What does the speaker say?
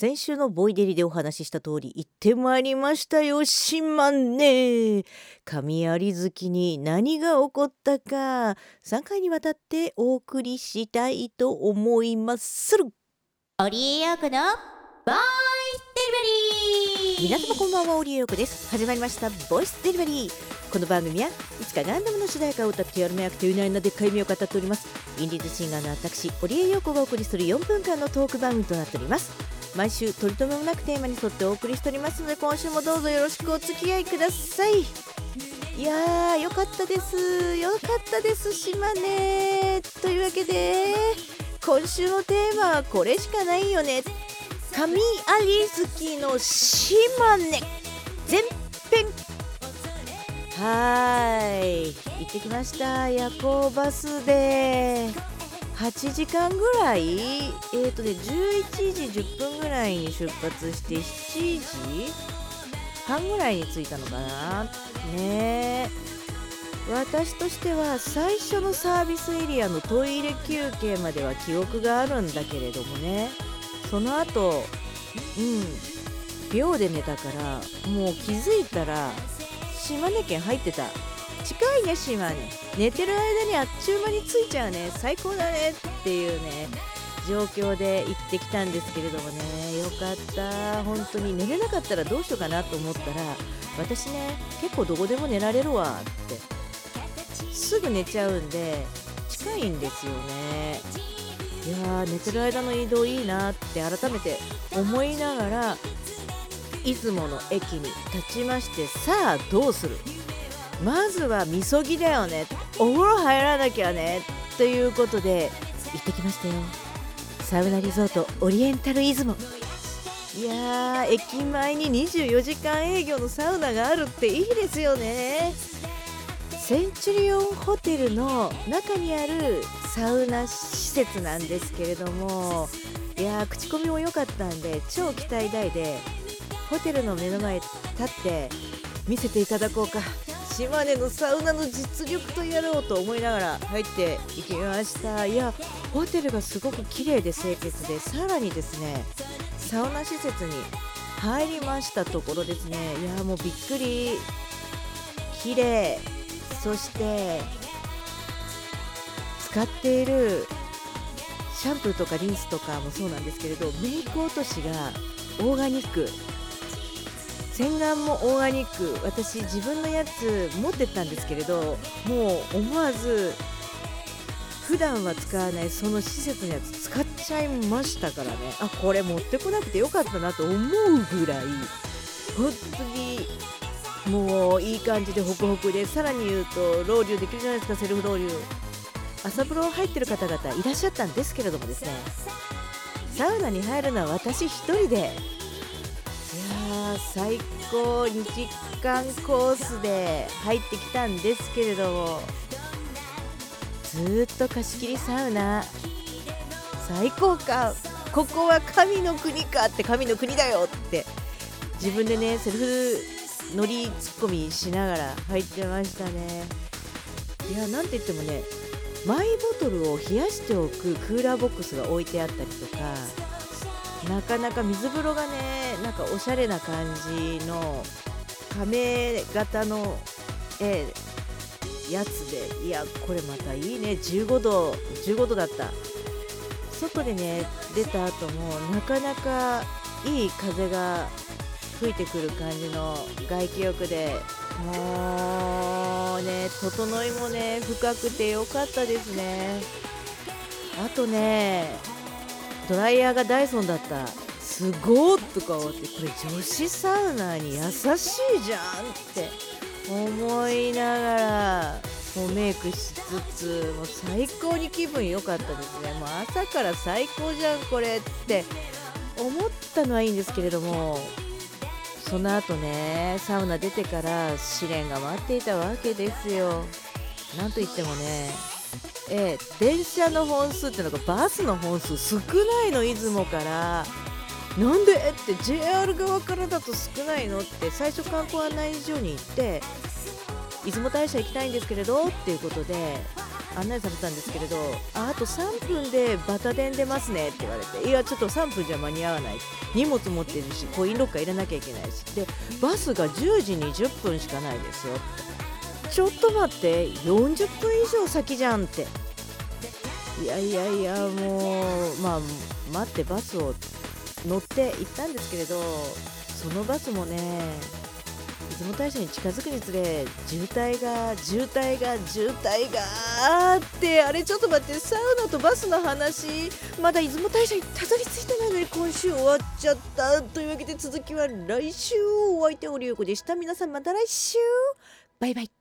先週のボイデリでお話しした通り行ってまいりましたよ。島根神有月に何が起こったか3回にわたってお送りしたいと思います。オリエヨークのボイスデリバリー。皆様こんばんはオリエヨークです。始まりましたボイスデリバリー。この番組はいつかガンダムの主題歌を歌ってやるめなくていないのでっかい目を語っております。インディーズシンガーの私オリエヨークがお送りする4分間のトーク番組となっております毎週取り留めもなくテーマに沿ってお送りしておりますので今週もどうぞよろしくお付き合いください。いやーよかったです。よかったです。島根。というわけで今週のテーマはこれしかないよね。神有月の島根。前編。はい。行ってきました。夜行バスで。8時間ぐらい？えっ、ー、とね11時10分ぐらいに出発して7時半ぐらいに着いたのかな。ね私としては最初のサービスエリアのトイレ休憩までは記憶があるんだけれどもね。その後うん。秒で寝たからもう気づいたら島根県入ってた。近いね島根寝てる間にあっちゅう間に着いちゃうね。最高だね。っていうね状況で行ってきたんですけれどもね。よかった。本当に寝れなかったらどうしようかなと思ったら私ね結構どこでも寝られるわ。って。すぐ寝ちゃうんで近いんですよね。いやー寝てる間の移動いいなって改めて思いながら出雲の駅に立ちましてさあどうする？まずはみそぎだよね。お風呂入らなきゃね。ということで行ってきましたよ。サウナリゾートオリエンタル出雲。いやー駅前に24時間営業のサウナがあるっていいですよね。センチュリオンホテルの中にあるサウナ施設なんですけれどもいやー口コミも良かったんで超期待大でホテルの目の前立って見せていただこうか。島根のサウナの実力とやろうと思いながら入っていきました。いやホテルがすごく綺麗で清潔でさらにですねサウナ施設に入りましたところですね。いやもうびっくり。綺麗。そして使っているシャンプーとかリンスとかもそうなんですけれどメイク落としがオーガニック。洗顔もオーガニック私自分のやつ持ってったんですけれどもう思わず普段は使わないその施設のやつ使っちゃいましたからね。あこれ持ってこなくてよかったなと思うぐらい本当にもういい感じでホクホクでさらに言うとロウリュできるじゃないですかセルフロウリュ朝風呂入ってる方々いらっしゃったんですけれどもですね。サウナに入るのは私1人で最高2時間コースで入ってきたんですけれどもずっと貸し切りサウナ。最高か。ここは神の国かって神の国だよって自分でねセルフ乗りツッコミしながら入ってましたね。いやなんて言ってもねマイボトルを冷やしておくクーラーボックスが置いてあったりとかなかなか水風呂がねなんかおしゃれな感じの亀型の、え、やつでいやこれまたいいね。15度15度だった。外でね出た後もなかなかいい風が吹いてくる感じの外気浴でもうね整いもね深くて良かったですね。あとねドライヤーがダイソンだった。すごっとか思ってこれ女子サウナに優しいじゃんって。思いながらもうメイクしつつもう最高に気分良かったですね。もう朝から最高じゃんこれって思ったのはいいんですけれどもその後ねサウナ出てから試練が待っていたわけですよ。なんといってもねえー、電車の本数ってのがバスの本数少ないの出雲から。なんで？って JR 側からだと少ないのって最初観光案内所に行って出雲大社行きたいんですけれどっていうことで案内されたんですけれどああと3分でバタ電出ますねって言われていやちょっと3分じゃ間に合わない。荷物持ってるしコインロッカー入れなきゃいけないし。でバスが10時20分しかないですよ。ってちょっと待って。40分以上先じゃんって。いやいやいやもうまあ待ってバスを乗って行ったんですけれどそのバスもね出雲大社に近づくにつれ渋滞が渋滞が渋滞があってあれちょっと待ってサウナとバスの話まだ出雲大社にたどり着いてないのに今週終わっちゃった。というわけで続きは来週お相手おりゅうこでした。皆さんまた来週。バイバイ。